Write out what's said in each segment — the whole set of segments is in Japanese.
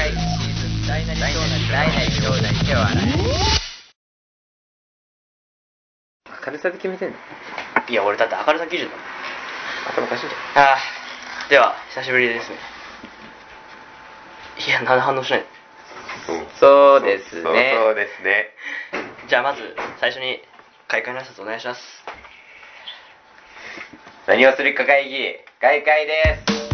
回シーズン大なり小なり大なり小なり手を洗い軽さで決めてんのいや俺だって明るさ基準だもん頭おかしいんじゃんああでは久しぶりですねいや何で反応しないそうですねそうそうですねじゃあまず最初に開会の挨拶お願いします何をするか会議開会です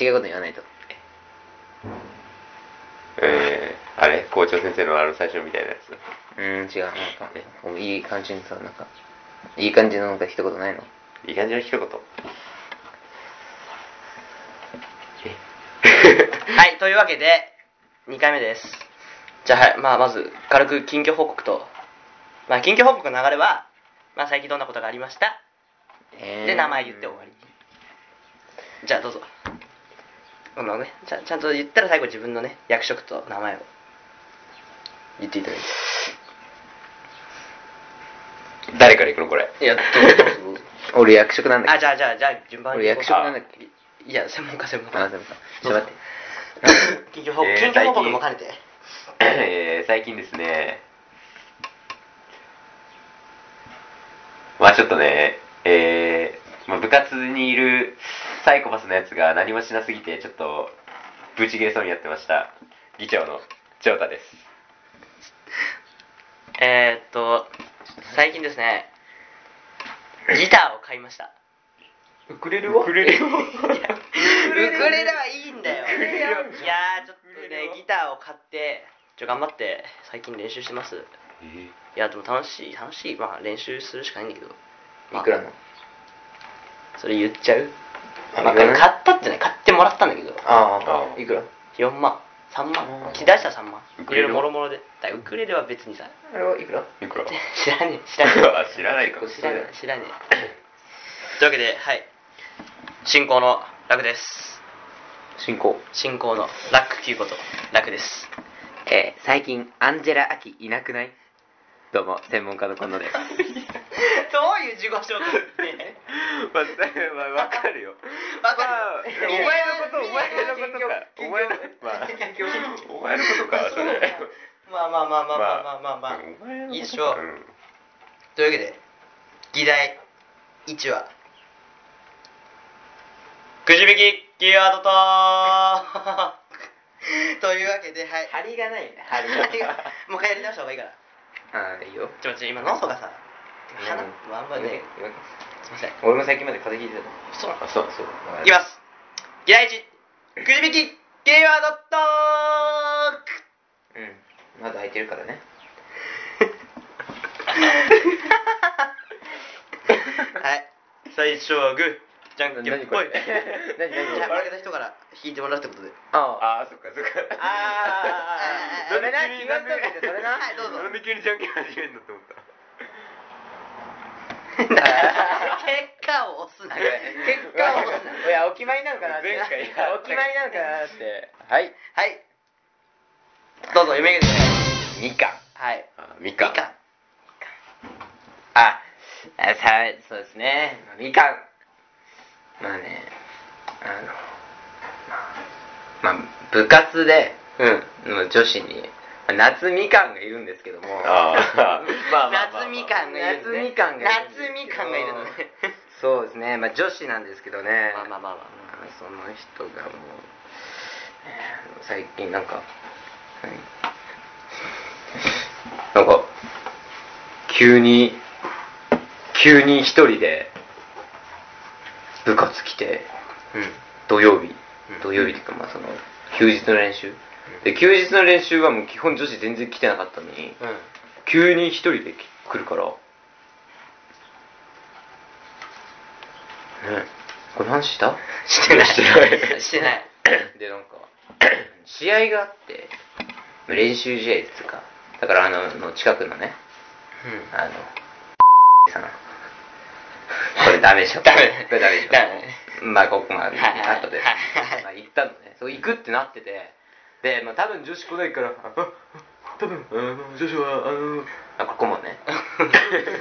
違うこと言わないと。えー、あれ？校長先生のあの最初みたいなやつ？うーん違う。なんかいい感じにさなんかいい感じのなんか一言ないの？いい感じの一言？はいというわけで2回目です。じゃあはいまあまず軽く近況報告と。まあ近況報告の流れはまあ最近どんなことがありました？えーで名前言って終わり。じゃあどうぞこのねちゃちゃんと言ったら最後自分のね役職と名前を。言っていただい誰から行くのこれ？ていやどうぞどうぞどうぞ俺役職なんだけ？あじゃあじゃあじゃあ順番に。俺役職なんだっけ？いや専門家専門家。あそうかちょっと待って。近況報告、えー近況報告も兼ねて。えー、最近ですね。まあちょっとねえー、まあ、部活にいるサイコパスのやつが何もしなすぎてちょっとブチ切れそうになってました。議長の長太です。えー、っと最近ですねギターを買いました。ウクレレはウクレレは ウクレレ？はいいんだよ。いいやーちょっとねギターを買ってちょ頑張って最近練習してます。いやでも楽しい楽しい。まあ練習するしかないんだけど、まあいくらなの？それ言っちゃう、あまあ、買ったってね買ってもらったんだけど。ああ。あいくら？4万。3万。うん。出したら3万いろいろウクレレはもろもろで。だウクレレは別にさ。あれはいくら？いくら？知らねえ。知らねえ。あ知らないか。知らねえ。知らねえ。というわけではい。進行の楽です。進行。進行のラック9こと。楽です。えー、最近アンジェラ・アキいなくない？どうも専門家の近藤です。どういう自己紹介って？まあ、まあ、わかるよ。わかるまあ、お前のこと、お前のことか。お前の、まあ、お前のことか、それ。まあまあまあまあまあまあまあまあ、いいでしょううんというわけで議題1話くじ引きキーワードと というわけではい。張りがないね。張りが もう一回やり直した方がいいから。ああいいよ。ちょっと今喉がさ鼻あんまねすいません。俺も最近まで風邪ひいてたそうあ、そう、そう。い。きます。議題1くじ引きキーワードトーク。うん。まだ空いてるからね。はい。最初はグー。じゃんけんぽい。何これ？何何じゃあ負けた人から引いてもらうってことで。ああ。あー、そっか、そっか。あー。それな気がついててそれな。はいどうぞなんで急にじゃんけん始めんのって思った。結果を押すな。結果をいやお決まりなのかなってお決まりなのかなって。はい。はい。どうぞ読み上げてください。みかんはい。あ、みかん。みかんああさそうですね。みかんまあねあのまあ、まあ、部活で、うん。の女子に夏みかんがいるんですけども。あー。まあまあまあまあ夏みかんがいる夏みかんがいる夏みかんがいるのね。そうですね。まあ女子なんですけどね。まあまあまあまあ。その人がもう、えー最近なんか、何なんか急に急に一人で部活来てうん。土曜日。うん。土曜日っていうかまあその休日の練習で休日の練習はもう基本女子全然来てなかったのにうん。急に一人で来るから。ねこれ話した？してない。してない。してない。でなんか試合があって練習試合ですか。だからあのの近くのねうん。あのさん。これダメでしょ。ダメ。これダメでしょ。ダメ。まあここまあはいはいカットで。はい。まあ行ったのね。そう行くってなっててでまあ多分女子来ないから。あ あ多分。あの女子はあのあここもね。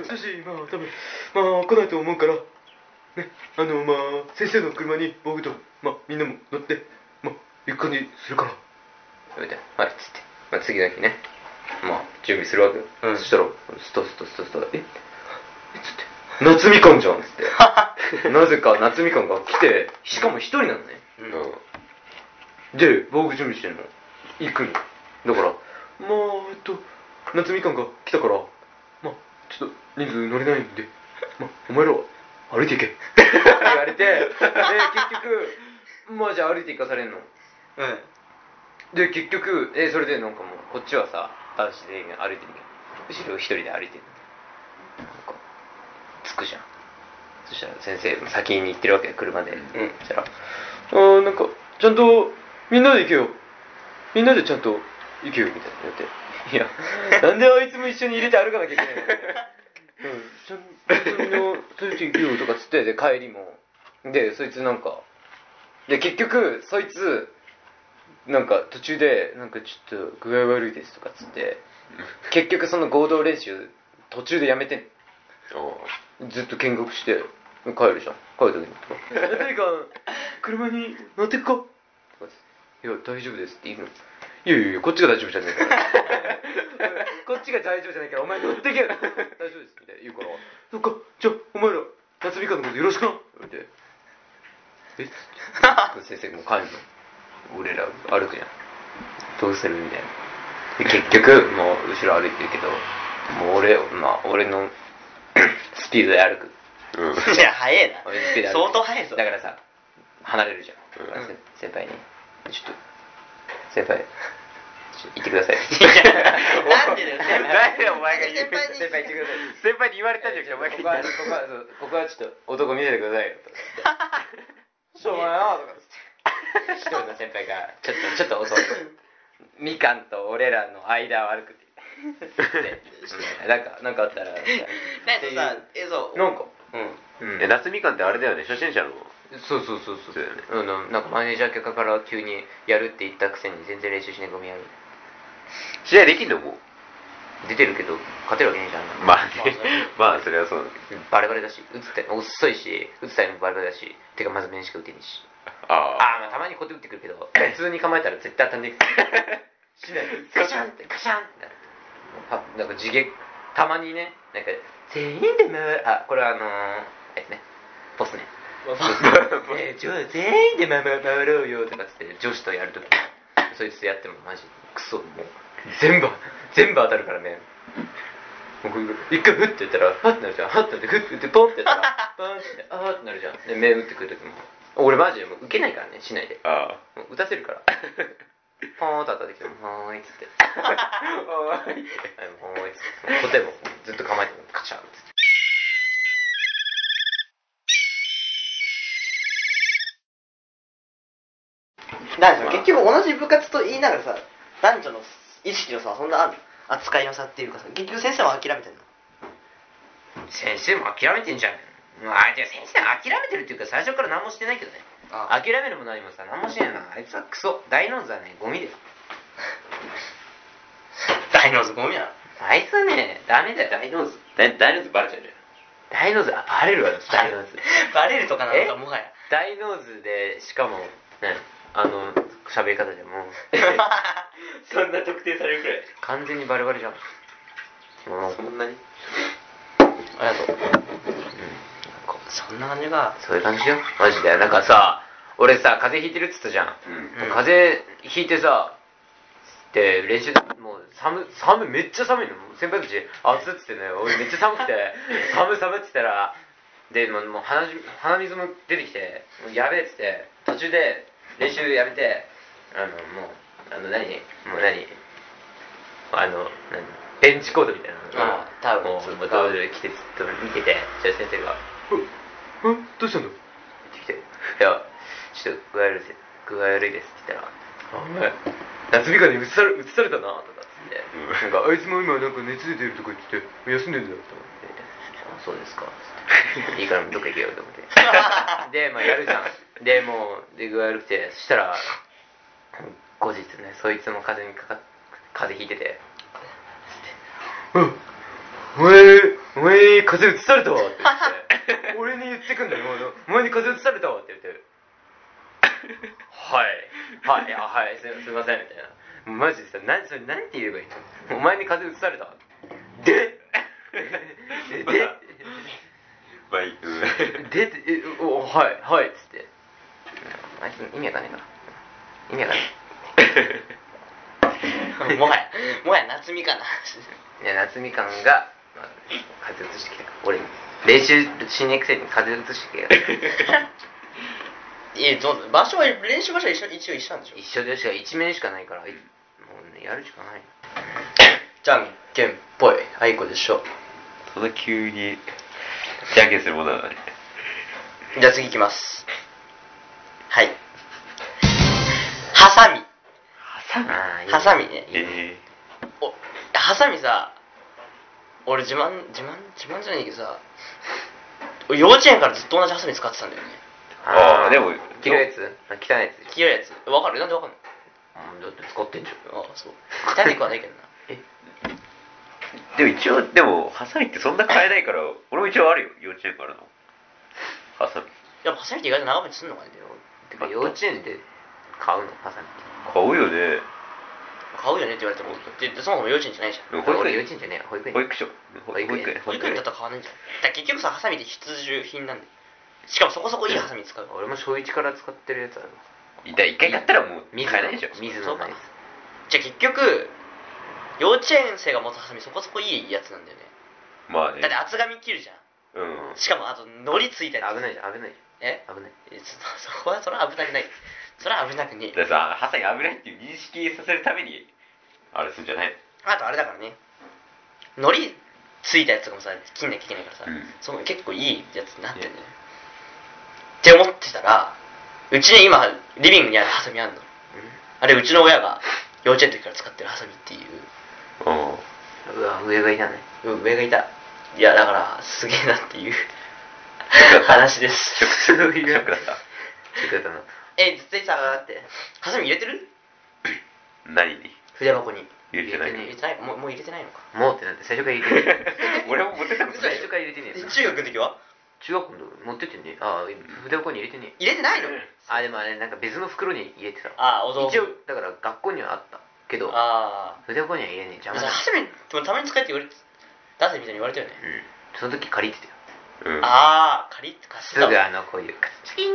女子まあ多分まあ来ないと思うから。ねあのまあ先生の車に僕とまあみんなも乗ってまあ行く感じするからそれではいっつって、まあ、次の日ね。まあ準備するわけよ、うん。そしたらストストストストえ？え？っつって。夏みかんじゃんっつって。なぜか夏みかんが来てしかも一人なのね。うんで僕準備してんの行くの。だからまあえっと夏みかんが来たからまあちょっと人数乗れないんでまあお前らは歩いていけ。って言われて で結局まあじゃあ歩いて行かされんの。うんで結局えそれでなんかもうこっちはさ男子全員歩いてるけ。ど後ろ一人で歩いてるなんか着くじゃん。そしたら先生先に行ってるわけよ車で、ん。そしたら「あーなんかちゃんとみんなで行けよ。みんなでちゃんと行けよ」みたいな言って「いや なんであいつも一緒に入れて歩かなきゃいけないの?」うん。ちゃんとみんな連れて行けよ」とかつってで帰りも。でそいつなんかで結局そいつなんか途中でなんかちょっと具合悪いですとかっつって結局その合同練習途中でやめてずっと見学して帰るじゃん。帰る時に「誰か車に乗ってくか?」とかっつって「いや大丈夫です」って言うの「いやいやいやこっちが大丈夫じゃないから。こっちが大丈夫じゃないからお前乗ってけよ。大丈夫です」みたいな言うから「そっかじゃあお前ら夏みかんのことよろしくな」って言われて「え？っ?」つって先生もう帰るの？俺ら歩くじゃん。どうする？みたいな。で結局もう後ろ歩いてるけどもう俺まあ俺の スピードで歩く。うん。いや早えな。相当早いぞ。だからさ離れるじゃん、だからせ先輩にちょっと先輩ちょっと行ってください。なんでだよ先輩。なんでお前が言う先輩に。先輩行ってください先輩に言われたんじゃなくてお前がこ言った。こはここはここはちょっと男見せてくださいよと。か言ってしょうがないなとかつって一人の先輩がちょっとちょっと遅いみかんと俺らの間を歩くって。なんかなんかあったらなんかさえそう。なんか。うんうん。え夏みかんってあれだよね。初心者のそうそうそうそう。そうだよね。あのなんかマネージャー客から急にやるって言ったくせに全然練習しないゴミやる。試合できんの？も出てるけど勝てるわけねえじゃん。うまあね。まあそれはそううんバレバレだし打つタイム遅いし打つタイムもバレバレだしてかまず面しか打てねえし。ああまあたまにこうやって打ってくるけど 普通に構えたら絶対当たんねえ。しない。ガシャンってガシャンってなるはなんか地毛たまにねなんか全員で回る。あこれはあのー、あれですねボスね えー、じゃあ全員で回回ろうよとかっつって女子とやるときそいつやってもマジクソもう全部全部当たるからね僕一回フッて言ったらハッてなるじゃんハッてなってフッて言ってポンってやったらパンってあーってなるじゃんで目打ってくるときも俺マジでもう受けないからねしないであもう打たせるからポーンと当たってきてもはーいっつってはーいはーいっつってコテもずっと構えてるカチャンっつって結局同じ部活と言いながらさ男女の意識の差はそんな扱いの差っていうかさ結局先生も諦めてんの？先生も諦めてんじゃん。あじ先生は諦めてるっていうか最初から何もしてないけどね。あ諦めるも何もさ何もしてないな。あいつはクソ。大ノーズはねゴミだよ。大ノーズゴミなの？あいつはねダメだよ。大ノーズ大大ノーズバレちゃうじゃん。大ノーズあバレるわ大ノーズバレるとかなのかもはや。大ノーズでしかもねあの喋り方でも。そんな特定されるくらい。完全にバレバレじゃん。もう。そんなに？ありがとう。そんな感じがそういう感じよ。マジで。なんかさ俺さ風邪ひいてるっつったじゃん、うん。風邪ひいてさで練習もう寒寒いめっちゃ寒いの。先輩たち暑っつってね俺めっちゃ寒くて 寒い寒いっつったらでもうもう鼻血鼻水も出てきてやべえっつって途中で練習やめてあのもうあの何？もう何？あの何？ベンチコートみたいな。のあタオルもうもうタオル着てずっと見ててそしたら先生が「うっどうしたんだ?」って来て「いやちょっと具合悪いです具合悪いです」って言ったら「あお前夏美香に移され移されたな」とかっつって、うん。なんかあいつも今なんか熱出てるとか言ってて休んでんだよと思って「あそうですか」つって。いいからどっか行けよと思って。でまあやるじゃんでもうで具合悪くてそしたら後日ねそいつも風邪にかかっ風邪ひいてて。うん。お前、お前に風邪移されたわって言って、俺に言ってくんだよ、お前に風邪移されたわって言って、はい、はい、いやはい、すすいません、みたいな。マジでさ、なそれなんて言えばいいの？お前に風邪移されたでででまあいいうんでではい、はい、っつって。意味わかんねえから。意味わかんね もはやもはや夏みかん。いや、夏みかんが、まあ、風邪移してきたから。俺に。練習しねえくせに風邪移してきた。いやどうぞ場所は練習場所は一緒一応一緒なんでしょ？一緒でしか一面しかないからいもうねやるしかない じゃんけんぽいあいこでしょそんな急にじゃんけんするものなのねじゃあ次いきますはい。ハサミ。ハサミ？ね。えおハサミさ俺自慢自慢自慢じゃないけどさ俺幼稚園からずっと同じハサミ使ってたんだよね。あーでも切るやつ？あ汚いやつ。黄色いやつ。わかる？なんでわかんないうんだって使ってんじゃん。あそう。汚いくはないけどな。ーでも一応でもハサミってそんな買えないから俺も一応あるよ。幼稚園からの。ハサミ。やっぱハサミって意外と長持ちすんのかねてか幼稚園で買うの？ハサミ。買うよね。買うよねって言われてもででそもそも幼稚園じゃないじゃん。保育園。俺幼稚園じゃねえよ。保育園。保育所。保育園。保育園。だったら買わないんじゃん。だ結局さハサミって必需品なんでしかもそこそこいいハサミ使う。俺も小一から使ってるやつある。一回一回買ったらもう水買えないでしょ。水のやつ。じゃあ結局幼稚園生が持つハサミそこそこいいやつなんだよね。まあね。だって厚紙切るじゃうん。んしかもあと糊ついたやつ。危ないじゃん危ない。じえゃん危ない。えそそこはそれは危なくない。それは危なくねえ。だからさハサミ危ないっていう認識させるためにあれするんじゃないあとあれだからね。糊ついたやつとかもさ切んなきゃいけないからさ、うん。その結構いいやつになってんだよね。って思ってたらうちに今リビングにあるハサミあんの。あれうちの親が幼稚園の時から使ってるハサミっていう。うん。うわ上がいたね。うん上がいた。いやだからすげえなっていう話です。ショックショだった。ちょっとやったな。え絶対さだって。ハサミ入れてる？何に？筆箱に。入れてない入れてない。もうもう入れてないのか。もうってなって最初から入れてね 俺も持ってたこ最初から入れてねえ中学の時は？中学校の時持ってってねああ筆箱に入れてねえ。入れてないの？あでもあれなんか別の袋に入れてた。あお一応だから学校にはあった。けどああ筆箱には入れねえ。邪魔だ。ハサミたまに使えって言われて出せみたいに言われたよね。うん。その時借りてたようん。ああ借り貸しすてたわ。ぐあのこういうカチキン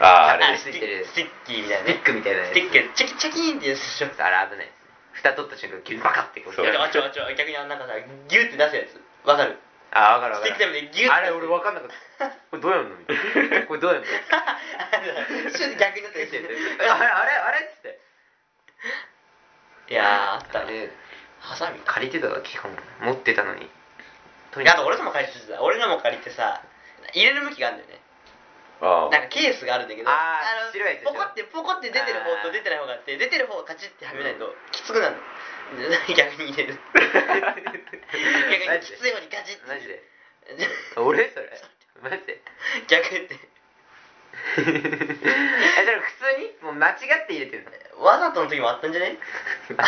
あーあれついてる。スティッキーみたいなね。スティックみたいなやつ。スティックチャキチャキーンってやつでしょ。あれ危ない。です蓋取った瞬間急にバカってこうそう。いやあちょあちょ逆にあのなんかさギュって出すやつ。わかる？あ分かるス分かる。ティックタイムでギュッあれ俺分かんなかった。これどうやんの？みたいなこれどうやんの？ちょっと逆になったりしてあれあれあれっつって。いやーあったね。ねハサミ。借りてたわ基本持ってたのにあと俺のも借りてさ俺のも借りてさ入れる向きがあるんだよね。あなんかケースがあるんだけどあーの白いやつでしょ？ポコってポコって出てる方と出てない方があって出てる方をカチッてはめないときつくなるの。で逆に入れる。逆にきつい方にガチッてマジで。で 俺？それ。マジで？逆ってえそれ普通に？もう間違って入れてるの？わざとの時もあったんじゃね？多分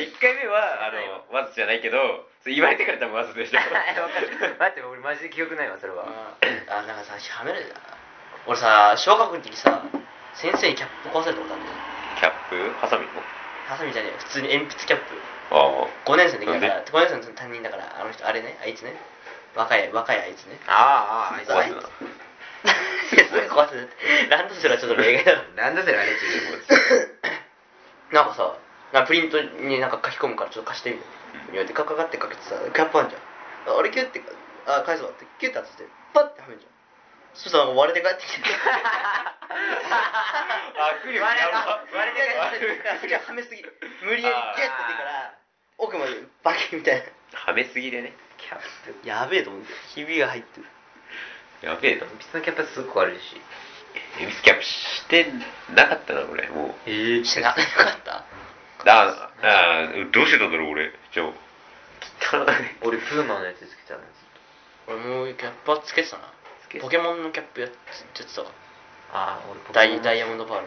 1回目はあのわざとじゃないけどそれ言われてから多分わざとでしょわかる。待って俺マジで記憶ないわそれは。あなんかさはめる俺さ小学校の時さ先生にキャップ壊されたことあるんだよ。キャップ？ハサミ？のハサミじゃねえよ。普通に鉛筆キャップ。あ5年生の時だから。なん5年生の担任だからあの人あれねあいつね。若い若いあいつね。あああああいつ あ壊すなすぐ壊すランドセルはちょっと例外だ。ろランドセルあれ違う なんかさプリントになんか書き込むからちょっと貸してみたいな言われてカカカってかけてさキャップあんじゃん。ああれキュッてあ返すわってキュッて当ててパッてはめんじゃん。そしたら割れて帰ってきて。握力割れやば割れて帰ってそっちははめすぎ。無理やりギュッてやってから奥までバキみたいな。はめすぎでねキャップ。やべえと思ってひびが入ってる。やべえな鉛筆のキャップはすごく悪いし。鉛筆キャップしてなかったな俺もう。ええしてなかったああどうしてたんだろう俺。じゃあ。俺プーマのやつつけてたの俺もうキャップはつけてたな。ポケモンのキャップやってやってたわ。ああ俺ポケモン。ダイダイヤモンドパール。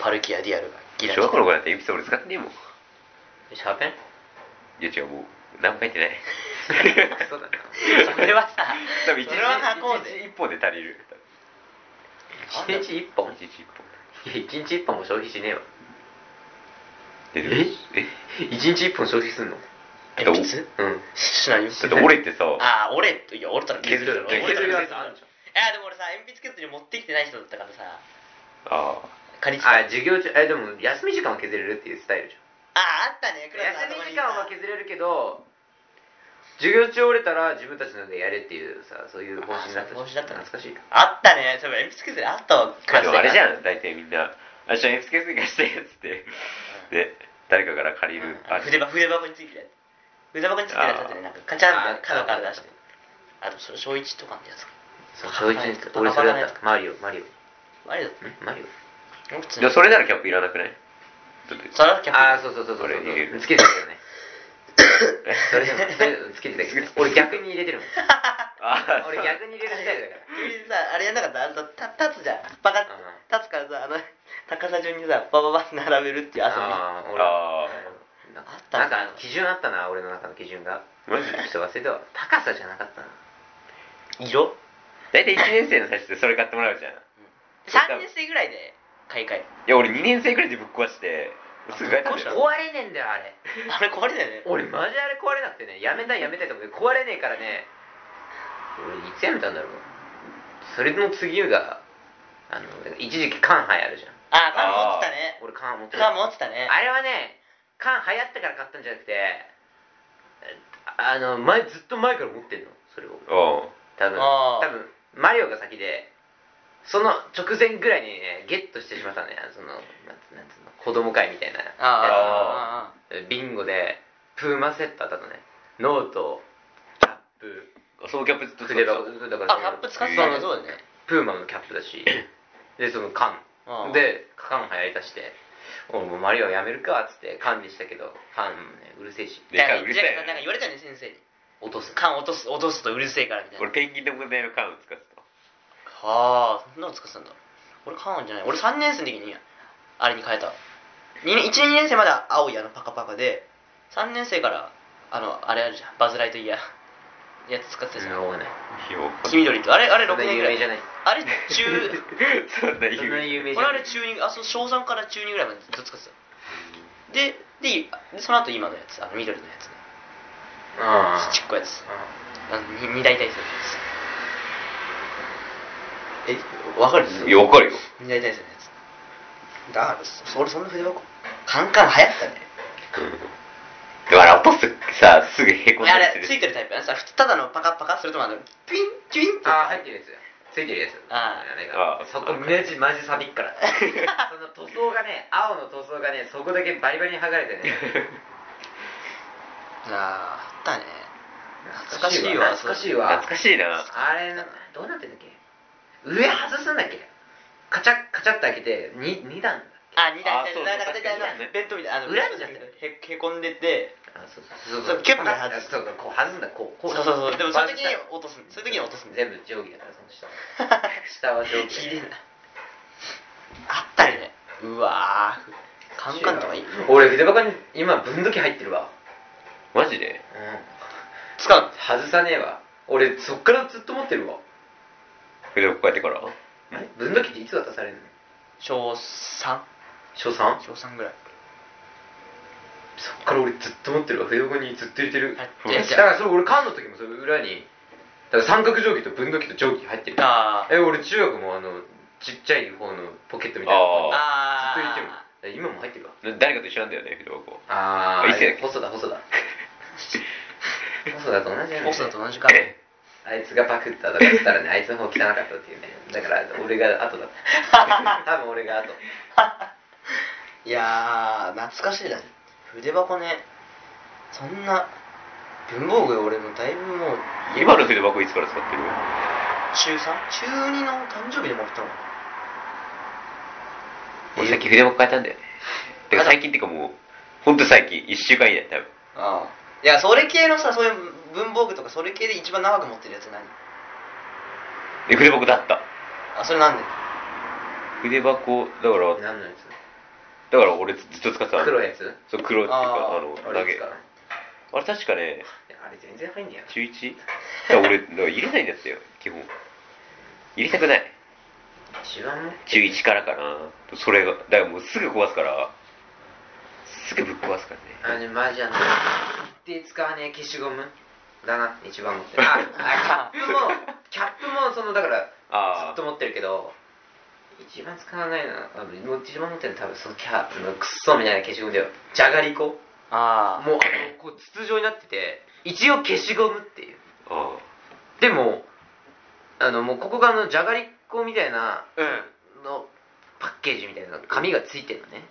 パルキアディアルがギラ小学校の頃だって鉛筆俺使ってねえもんシャーペン？いや違うもう何も書いてない。そうだな。それはさ多分一日それは書こうぜ。一本で足りる。一日一本？一日一本。いや一日一本も消費しねえわええ？え？一日一本消費すんの？鉛筆？うん。しない？よだって俺ってさああ折れっていや折れたら削るだろ削るやつあるじいやでも俺さ鉛筆削って持ってきてない人だったからさ。あ借りてた。あ授業中えでも休み時間は削れるっていうスタイルじあああったね。ゃん休み時間は削れるけど授業中折れたら自分たちのでやれっていうさそういう方針になった方針だったね。懐かしいあったね。そういえば鉛筆削りあったわあで。もあれじんゃん。大体みんな「あじゃあ鉛筆削り貸して」っつって。で誰かから借りるあ筆箱筆箱についてるやつ。筆箱についてるやつだってねなんかカチャンって角から出して。あとそれ小一とかのやつそう小一に俺それだった。マリオマリオ。マリオ？俺普通に。でもそれならキャップいらなくない？それはキャップ。ああそうそうそうそれ入れる。つけてたよね。それでもそれつけてたけど 俺逆に入れてるもん。あ俺逆に入れるスタイルだから。君さあれやんなかった？あのた立つじゃん。バカ立つからさあの高さ順にさバババって並べるっていう遊び。ああ俺。あなんかあったな。んか基準あったな俺の中の基準が。マジ？ちょっと忘れたわ。高さじゃなかったな色？大体1年生の最初でそれ買ってもらうじゃん。い3年生ぐらいで買い替える。や俺2年生ぐらいでぶっ壊して。すぐ買えたんだよ。壊れねえんだよあれ。あれ壊れだよね。俺マジあれ壊れなくてね。やめたいやめたいと思って壊れねえからね。俺いつやめたんだろう。それの次があの一時期缶流行るじゃんあ缶持ってたね。俺缶持って缶持ってたね。あれはね缶流行ってから買ったんじゃなくてあの前ずっと前から持ってんのそれを。おう多分。あー。多分マリオが先でその直前ぐらいにねゲットしてしまったね。そのなんつなんつうの子供会みたいな。やああつビンゴでプーマセットだったのね。ノートキャップ。そのキャップずっと使って筆た箱だからあキャップ使ってたのそうだね。プーマのキャップだし。でその缶で缶流行りだしておもうマリオやめるかっつって缶にしたけど缶ねうるせえし。でかいうるせえ。なんか言われたよね先生に。落とす。缶落とす落とすとうるせえからみたいな。俺ペンギンの問題の缶を使ってたはあそんなの使ってたんだ。俺缶じゃない。俺3年生の時にあれに変えた。1年2年生までは青いあのパカパカで3年生からあのあれあるじゃん。バズ・ライトイヤーやつ使ってたじゃん。うんわかんない黄緑と。あれあれ6そんな年ぐらい有名じゃない。あれ中そんな有名じゃない。俺 あれ中2あそう小3から中2ぐらいまでずっと使ってたでででその後今のやつあの緑のやつね。あちっこいやつ。ああ。のに二大体操のやつ。えわかる？いやわかるよ。二大体操のやつ。だからそ俺そんな筆箱？カンカン流行ったねすぐへこんあれついてるタイプやさただのパカパカ？それともあのピンピンってあー入ってるやつついてるやつ。ああそこマジマジサビっから。その塗装がね青の塗装がねそこだけバリバリに剥がれてね。あーあったね。懐かしいわ。懐かしいわ。懐かしいな。あれなどうなってんだっけ？上外すんだっけ？カチャッカチャッと開けて 2, 二段あ二大体あそうそうなんか大体あの確かに。ね弁当みたいなあの裏になってるへへこんでて。あそうそう。そうキュッと外す。そうそうこう外すんだ。こうこそうそうそう。でもその時に落とすそういう時に落とすんだ全部定規だからその下 下は定規ひでえな。あったね。うわー。カンカンとかいい。俺筆箱に今分度器入ってるわ。マジで？うん。使う？の外さねえわ。俺そっからずっと持ってるわ。筆箱変えてから？あれ？分度器っていつ渡されるの？小 3? 小 3? 小3ぐらい。そっから俺ずっと持ってるわ筆箱にずっと入れてる。はい。だからそれ俺缶の時もそれ裏に。だから三角定規と分度器と定規入ってる。あー。え俺中学もあのちっちゃい方のポケットみたいなとこにあずっと入れてる。今も入ってるわ。誰かと一緒なんだよね筆箱ああ細田細田細田と同じやね。ホストと同じか。あいつがパクったとか言ったらねあいつの方汚かったっていうね。だから俺が後だった。多分俺が後いやー懐かしいな。筆箱ね。そんな文房具俺もだいぶもう。今の筆箱いつから使ってる？中 3? 中2の誕生日でもらったの俺さっき筆箱変えたんだよね。てか最近っていうかもうほんと最近。1週間以内多分。ああ。いやそれ系のさそういう文房具とかそれ系で一番長く持ってるやつ何？で筆箱だった。あそれなんで？筆箱だから何のやだから俺ずっと使ってたの。つ黒いやつ？いそう黒っていうかあの投げ。あれ確かねやあれ全然入んねえよ中 1? だから俺だから入れないんだったよ基本。入れたくない。一番も中1からかな。それがだからもうすぐ壊すから。すぐぶっ壊すからね。あのマジあの一定使わねえ消しゴム？だな一番持ってる。ああキャップもキャップもそのだからずあっと持ってるけど一番使わないのもう一番持ってるの多分そのキャップのクソみたいな消しゴムだよ。じゃがりこあもうあのこう筒状になってて一応消しゴムっていう。あでもあのもうここがあのじゃがりこみたいなうんのパッケージみたいな紙がついてるのね。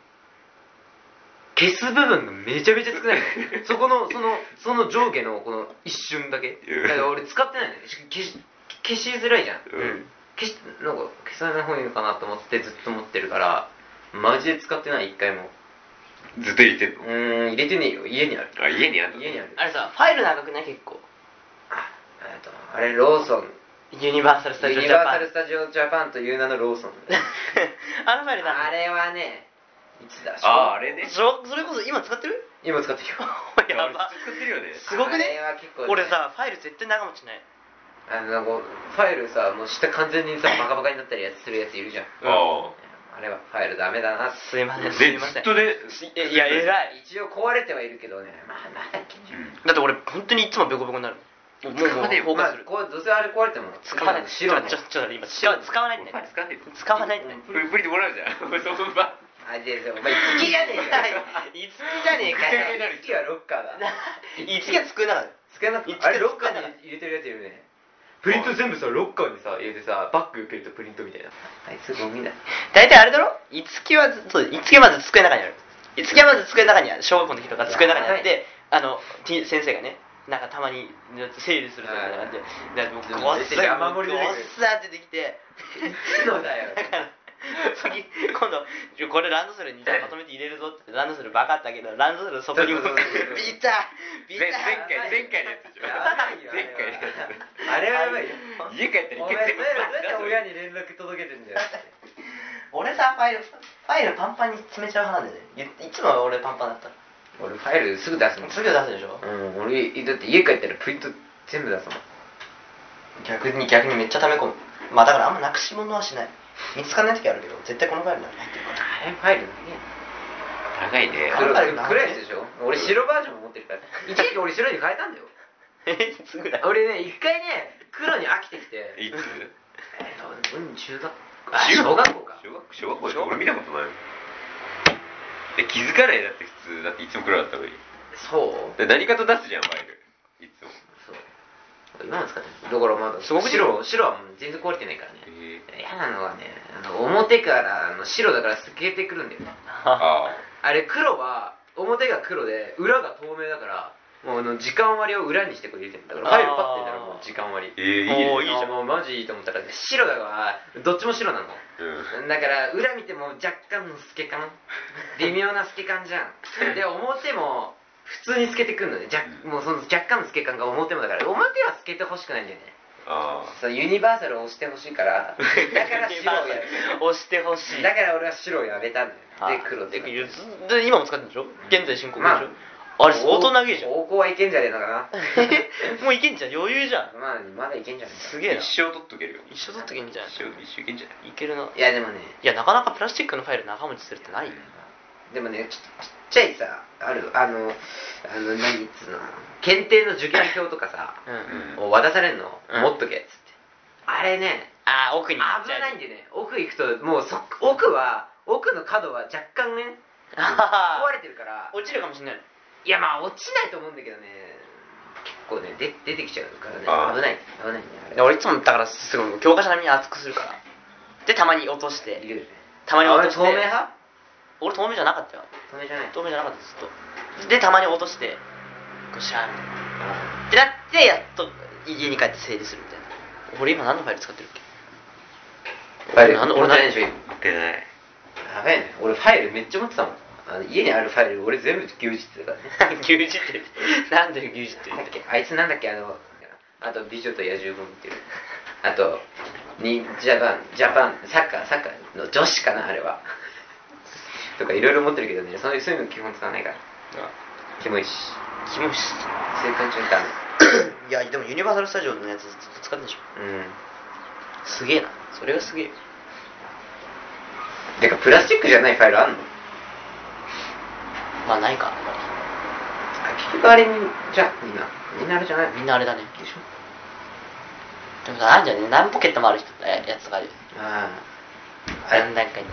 消す部分がめちゃめちゃ少ないの。そこのそのその上下のこの一瞬だけ。うん。だから俺使ってないのよ。消し消しづらいじゃん、うん消しなんか消さない方がいいのかなと思ってずっと持ってるからマジで使ってない一回も。ずっと入れてんの？うーん入れてねえよ。家にある。あ家にあんの？家にある。あれさファイル長くない？結構。あえっとあれローソン。ユニバーサル・スタジオ・ユニバージャパンサル・スタジオ・ジャパンという名のローソン。あのファイルなんあれはねいつだ？ああれね。そそれこそ今使ってる？今使ってるよ。やば。使ってるよね。すごくね？あれは結構ね。俺さファイル絶対長持ちないあのなんかファイルさもう下完全にさバカバカになったりやつするやついるじゃん。ああ。れはファイルダメだな。すいません。あですいません。ずっとねいやいや偉い一応壊れてはいるけどね。まあまだいけんじゃんだって俺本当にいつもベコベコになる。もうもう壊するこうどうせあれ壊れても使わない。白のちょちょちょ今使わ使わないんだよ使わないんだよプリプリでもらうじゃんそのままあででお前好きじゃねえかいつきじゃねえかよ好きはロッカーだいつきは机なの机なくいつあれロッカーに入れてるやついるねプリント全部さロッカーにさ入れてさバッグ受けるとプリントみたいな。あいつゴミだ大体あれだろ？いつきはずそういつきはまず机の中にある。いつきはまず机の中にある。小学校の時とか机の中にあってあのて先生がねなんかたまに整理するとみたいな感じででもうごっさごっさって出て。き てそうだよ。だから 次今度これランドセルにじゃあまとめて入れるぞってランドセルバカったけどランドセルの底にも。ビタビタ前前回前回のやつでしょ。前回のやつ。あれはやばいよ。家帰ったら一回全部どうやって親に連絡届けてんだよ俺さファイルファイルパンパンに詰めちゃう派なんだよね。いいつも俺パンパンだったら俺ファイルすぐ出すもん。すぐ出すでしょ？うん俺だって家帰ったらプリント全部出すもん。逆に逆にめっちゃ溜め込む。まあだからあんまなくし物はしない見つかんない時あるけど絶対このファイルの中に入ってるからあれファイルね。長いね。黒いやつでしょ？俺白バージョンも持ってるから。一時期俺白に変えたんだよ。えすぐだ俺ね一回ね黒に飽きてきて。いつ？えっとうん中学あ小学校か。小学小学校で俺見たことないもん。え気づかない？だって普通。だっていつも黒だったのにそう。で何かと出すじゃんファイル。いつもそう今も使ってるだからまだすごく白。白はもう全然壊れてないからね。え。嫌なのはねあの表からあの白だから透けてくるんだよね。ああ。れ黒は表が黒で裏が透明だからもうあの時間割を裏にしてこれ入れてるんだからファイルパッてやったらもう時間割。えー、いいいいじゃん。あもうマジいいと思ったら白だからどっちも白なの。うん。だから裏見ても若干の透け感。微妙な透け感じゃん。で表も普通に透けてくるのね。若もうその若干の透け感が表もだから。表は透けてほしくないんだよね。あそうユニバーサルを押してほしいから。だから白をやる押してほしい。だから俺は白をやめたんだよ。で黒で。でで今も使ってるでしょ？現在進行形でしょ、まあ。あれ相当長いじゃん。高校はいけんじゃねえのかな。もういけんじゃん。余裕じゃん。まあまだいけんじゃねえ。かすげえな。一生取っとけるよ。一緒取っとけんじゃん。一生一生いけんじゃないいけるな。いやでもねいやなかなかプラスチックのファイル長持ちするってないよでもねちょっとちっちゃいさあるあのあの何っつうの検定の受験票とかさうん、うん。を渡されんの、うん。持っとけっつって。あれねああ奥に危ないんでね。奥行くともうそ奥は奥の角は若干ねあ壊れてるから。落ちるかもしれないの？いやまあ落ちないと思うんだけどね。結構ねで出てきちゃうからね。危ない。危ない俺いつもだからすごい教科書並みに熱くするから。でたまに落として。たまに落として。透明派？俺透明じゃなかったよ。透明じゃない。透明じゃなかったずっと。でたまに落としてこうシャーみたいな。ってなってやっと家に帰って整理するみたいな。俺今何のファイル使ってるっけ？ファイル。俺ないでしょ今出ない。やべえね。俺ファイルめっちゃ持ってたもん。あの家にあるファイル俺全部牛耳ってたからね。牛耳ってなんで牛耳って言なんだってっけ？あいつなんだっけ？あのあと美女と野獣も見てるあとにジャパンジャパンサッカーサッカーの女子かなあれはとかいろいろ持ってるけどねそういうそういうの基本使わないから。キモいし。キモいっすそういう感じのダメ。いやでもユニバーサル・スタジオのやつずっと使ってんでしょ。うん。すげえな。それがすげえよ。てかプラスチックじゃないファイルあんの？まあないか。あんまあ結局あれにじゃあみんな。みんなあれじゃない？りみんなあれだね。でしょ。でもさあるんじゃね。何ポケットもある人ややつとかあるよ。あああれ何段階に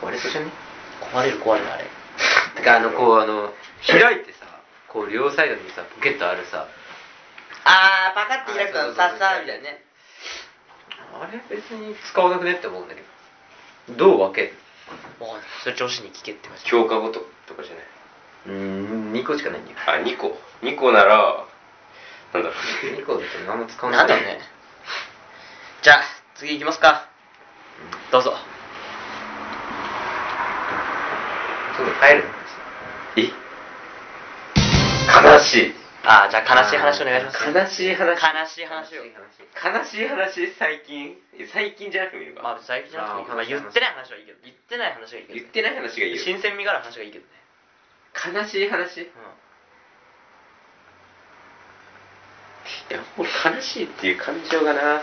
壊れそうじゃね？壊れる壊れるあれ。てかあのこうあの開いてさこう両サイドにさポケットあるさ。あーパカッて開くとさっさーみたいなね。あれ別に使わなくねって思うんだけど。どう分ける？もうそれ上司に聞けって感じ。教科ごととかじゃない？うーん2個しかないんだよ。あ2個。2個ならなんだろう。2個だと何も使わなないんだろうね。じゃあ次行きますか。どうぞそうだ帰るのえ？悲しい。ああじゃあ悲しい話お願いします。悲しい話。悲しい話を。悲しい話。最近。え最近じゃなくてもいいのか、まあ最近じゃなくてもいいまあ言ってない話はいいけど。言ってない話はいいけど言ってない話がいいよ。新鮮味がある話がいいけどね。悲しい話？いや俺悲しいっていう感情がな。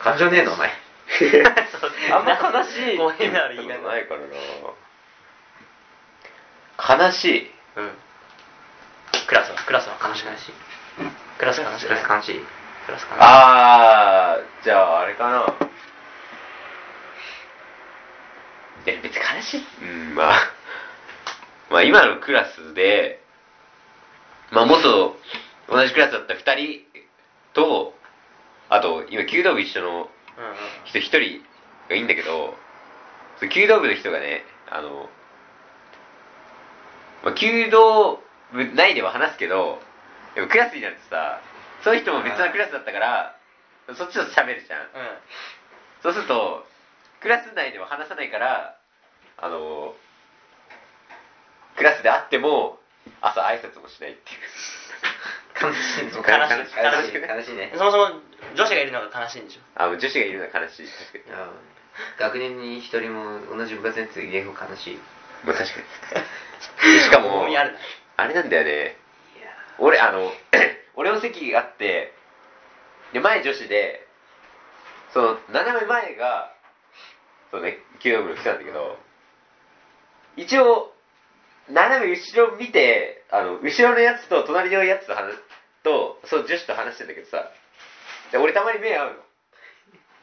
感情ねえのお前。あんま悲しい。ごめんな俺言い方ないからな悲しい。うん。クラスはクラスは悲しい。悲しいクラスは悲しい。クラス悲しい。クラス悲しい。あーじゃああれかな。いや別に悲しい。うんまあ。まあ今のクラスでまあ元同じクラスだった2人とあと今弓道部一緒のうんうん人一人がいいんだけどその弓道部の人がねあの、まあ、弓道部内では話すけどでもクラスになるとさそういう人も別のクラスだったからそっちと喋るじゃん。うん。そうするとクラス内では話さないからあのクラスで会っても朝挨拶もしないっていう。悲しい。の悲しい。悲しい。悲しいね。そもそも女子がいるのが悲しいんでしょ。あ女子がいるのは悲しい。確かに。いや学年に一人も同じ部活について悲しい。まあ確かに しかもあれなんだよね。俺あの 俺の席があってで前女子でその斜め前がそうね弓道部の人なんだけど一応斜め後ろ見てあの後ろのやつと隣のやつと話とそう女子と話してんだけどさで俺たまに目合うの。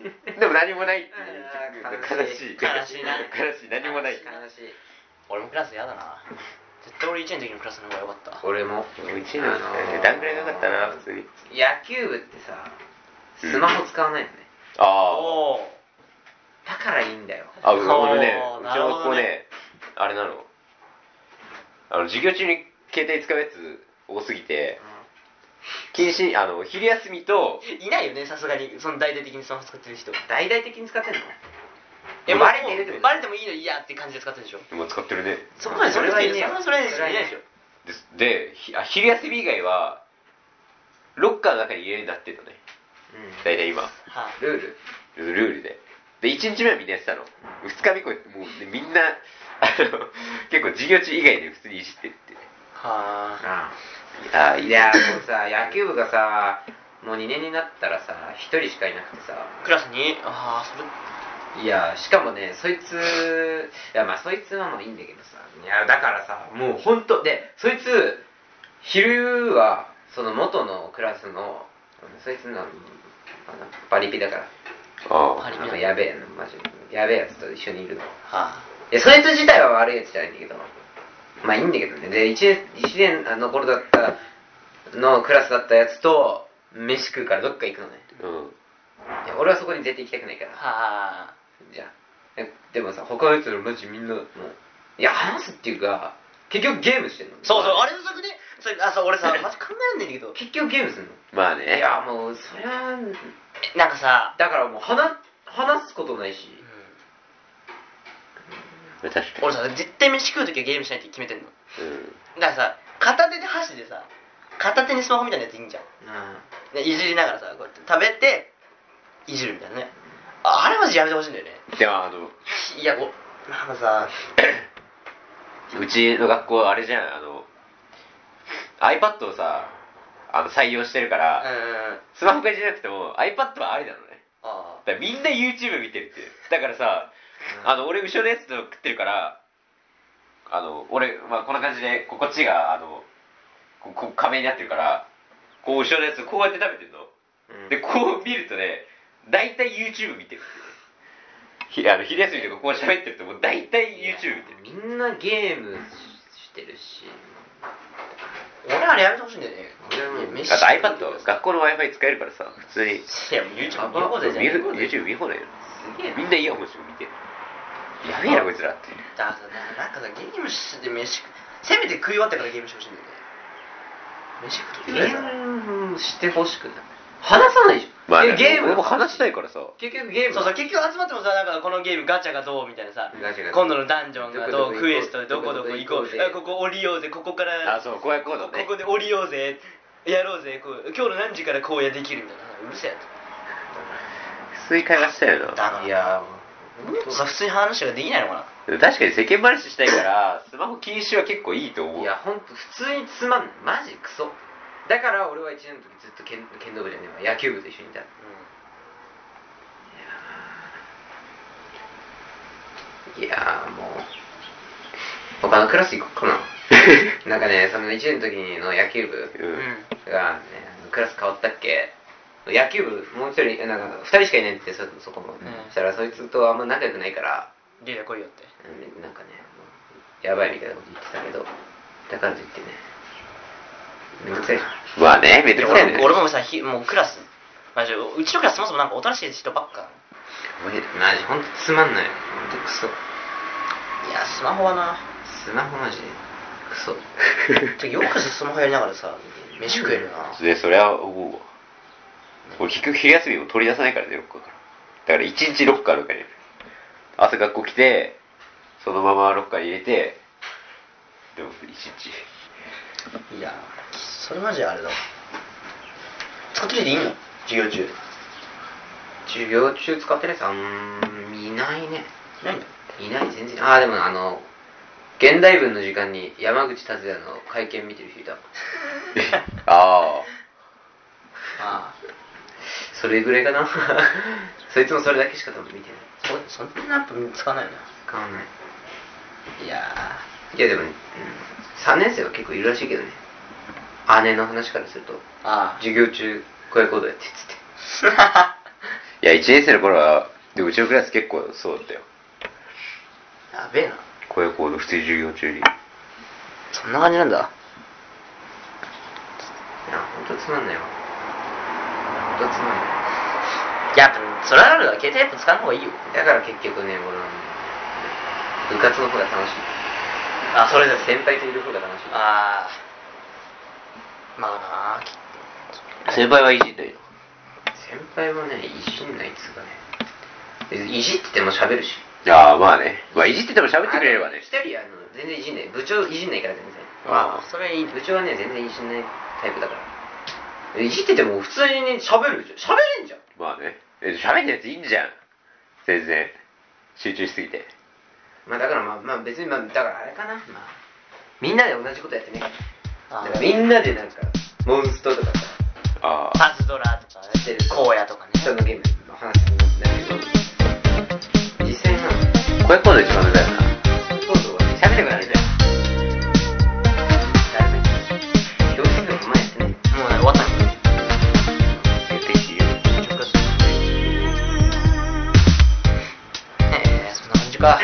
でも何もないっていう悲しい。悲しい。な悲しい。何もない。悲しい俺もクラス嫌だな。絶対俺1年の時のクラスの方が良かった。俺も。うちの段ぐらいなかったな普通に。野球部ってさスマホ使わないのね、ああおおだからいいんだよ。あ、俺俺ねうちの子ね、あれなの。あの、授業中に携帯使うやつ多すぎて、禁止、あの、昼休みと、いないよねさすがに。その大々的にスマホ使ってる人。大々的に使ってんの？えバレてるって。ことバレてもいいのいいやって感じで使ってるでしょ？もう使ってるね。そこまでそれはいいねそれはそれはいでしょでひあ、昼休み以外は、ロッカーの中に入れるようになってるのね。うん。大体今、はルール。ルールで。で、1日目はみんなやってたの。2日目以降、もう、ね、みんな、あの、結構授業中以外で普通にいじってるって。はあ。ああ、いいやもうさ野球部がさもう2年になったらさ1人しかいなくてさ。あクラスに？ああそれいやしかもねそいついやまあそいつはまあいいんだけどさいやだからさもうほんとでそいつ昼はその元のクラスのそいつのあのパリピだから。あパリピなんかやべえのマジで。やべえやつと一緒にいるの。はいやそいつ自体は悪いやつじゃないんだけど。まあいいんだけどね。で1年一年の頃だったのクラスだったやつと飯食うからどっか行くのね。うん。俺はそこに絶対行きたくないから。はじゃでもさ他のやつらマジみんなもういや話すっていうか結局ゲームしてんの。そうそうあれの作ねそれあそう俺さ マジ考えらんないんだけど。結局ゲームすんの。まあね。いやもうそりゃえなんかさ、だからもう話話すことないし。確かに。俺さ絶対飯食う時はゲームしないって決めてんの。うん。だからさ片手で箸でさ片手にスマホみたいなやついいんじゃん。うん。でいじりながらさこうやって食べていじるみたいなねああれマジやめてほしいんだよね。でもあのいやこなんかさ うちの学校あれじゃんあの iPad をさあの採用してるかうんら、スマホからじゃなくても iPad はありなのね。あだからみんな YouTube 見てるっていう。だからさあの俺後ろのやつと食ってるからあの俺、まあ、こんな感じでここっちがあのここ壁になってるからこう後ろのやつこうやって食べてるの。うん。でこう見るとね大体 YouTube 見てる。ひあの昼休みとかこう喋ってるともう大体 YouTube 見てる。みんなゲームしてるし。俺あれやめてほしいんだよね。俺も。いや飯。あと iPad 学校の Wi-Fi 使えるからさ普通に。いやもう YouTube 見放題じ YouTube 見放題よ。すげえみんなイヤホンして見てるやべえなこいつらって。だからさなんかさゲームして飯食せめて食い終わってからゲームしてほしいんだよね。飯食う時ぐらいゲさームしてほしくない。話さないでしょ、まあ、ね、ゲーム俺も話したいからさ。結局ゲーム。そうそう結局集まってもさなんかこのゲームガチャがどうみたいなさ今度のダンジョンがどうクエストどこどこ行こうどこどこ行こう。ここ降りようぜここからあそう荒野行動ね。ここで降りようぜやろうぜこう今日の何時から荒野できるみたいな。うるせえや普通に会話したいよな。いやさ普通に話ができないのかな？確かに世間話したいからスマホ禁止は結構いいと思う。いやほんと普通につまんない。マジクソだから俺は1年の時ずっと剣剣道部じゃねえわ。野球部と一緒にいた。いやーもう。他のクラス行こっかな。なんかねその1年の時の野球部ううん。んが、ね、クラス変わったっけ？野球部もう一人なんか2人しかいないってそそこも、ん。そしたらそいつとあんま仲良くないから。リーダー来いよって。うんなんかねやばいみたいなこと言ってたけど。だからといってねめんどくさいじゃん。まあねめんどくさいね。俺も俺もさひもうクラスマジうちのクラスそもそもなんかおとなしい人ばっか。マジほんとつまんない。ほんとクソ。いやスマホはな。スマホマジで。クソ。よくスマホやりながらさ飯食えるな。でそれは思うわ。俺結局昼休みも取り出さないからねロッカーから。だから一日ロッカーの中に入れる。朝学校来てそのままロッカーに入れてでも一日。いやそれマジあれだ使ってていいの？授業中。授業中使ってるやつあんまいないね。ないない全然。ああでもあの現代文の時間に山口達也の会見見てる人いた。ああそれぐらいかな。そいつもそれだけしか多分見てない。あそそんなやっぱ使わないよな。使わない。いやいやでも、うん、3年生は結構いるらしいけどね姉の話からするとあ授業中こういうことやってっつってあ いや1年生の頃はでもうちのクラス結構そうだったよ。やべえな。荒野行動普通に授業中に。そんな感じなんだ。いやほんとつまんないわ。ほんとつまんない。やっぱそれはあるわ。携帯やっぱ使う方がいいよ。だから結局ね俺はね部活の方が楽しい。あそれで先輩といる方が楽しい。ああまあなき先輩はいじんないの先輩はねいじんないっつうかねいじってても喋るし。ああまあね。まあいじってても喋ってくれればね。一人あの全然いじんない部長いじんないから全然あそれいい。ね部長はね全然いじんないタイプだから。いじってても普通にね喋るじゃん。喋れんじゃん。まあね。え喋ってるやついいんじゃん。全然。集中しすぎて。まあだからまあまあ別にまあだからあれかな。まあみんなで同じことやってね。あ。だからみんなでなんかモンストとかさ。ああパズドラとかやってる荒野とかねそのゲームの話になけど。実際なうこれ今度一番上だよなそうそう喋れなください教室の前やってないもう終わったのえそんな感じか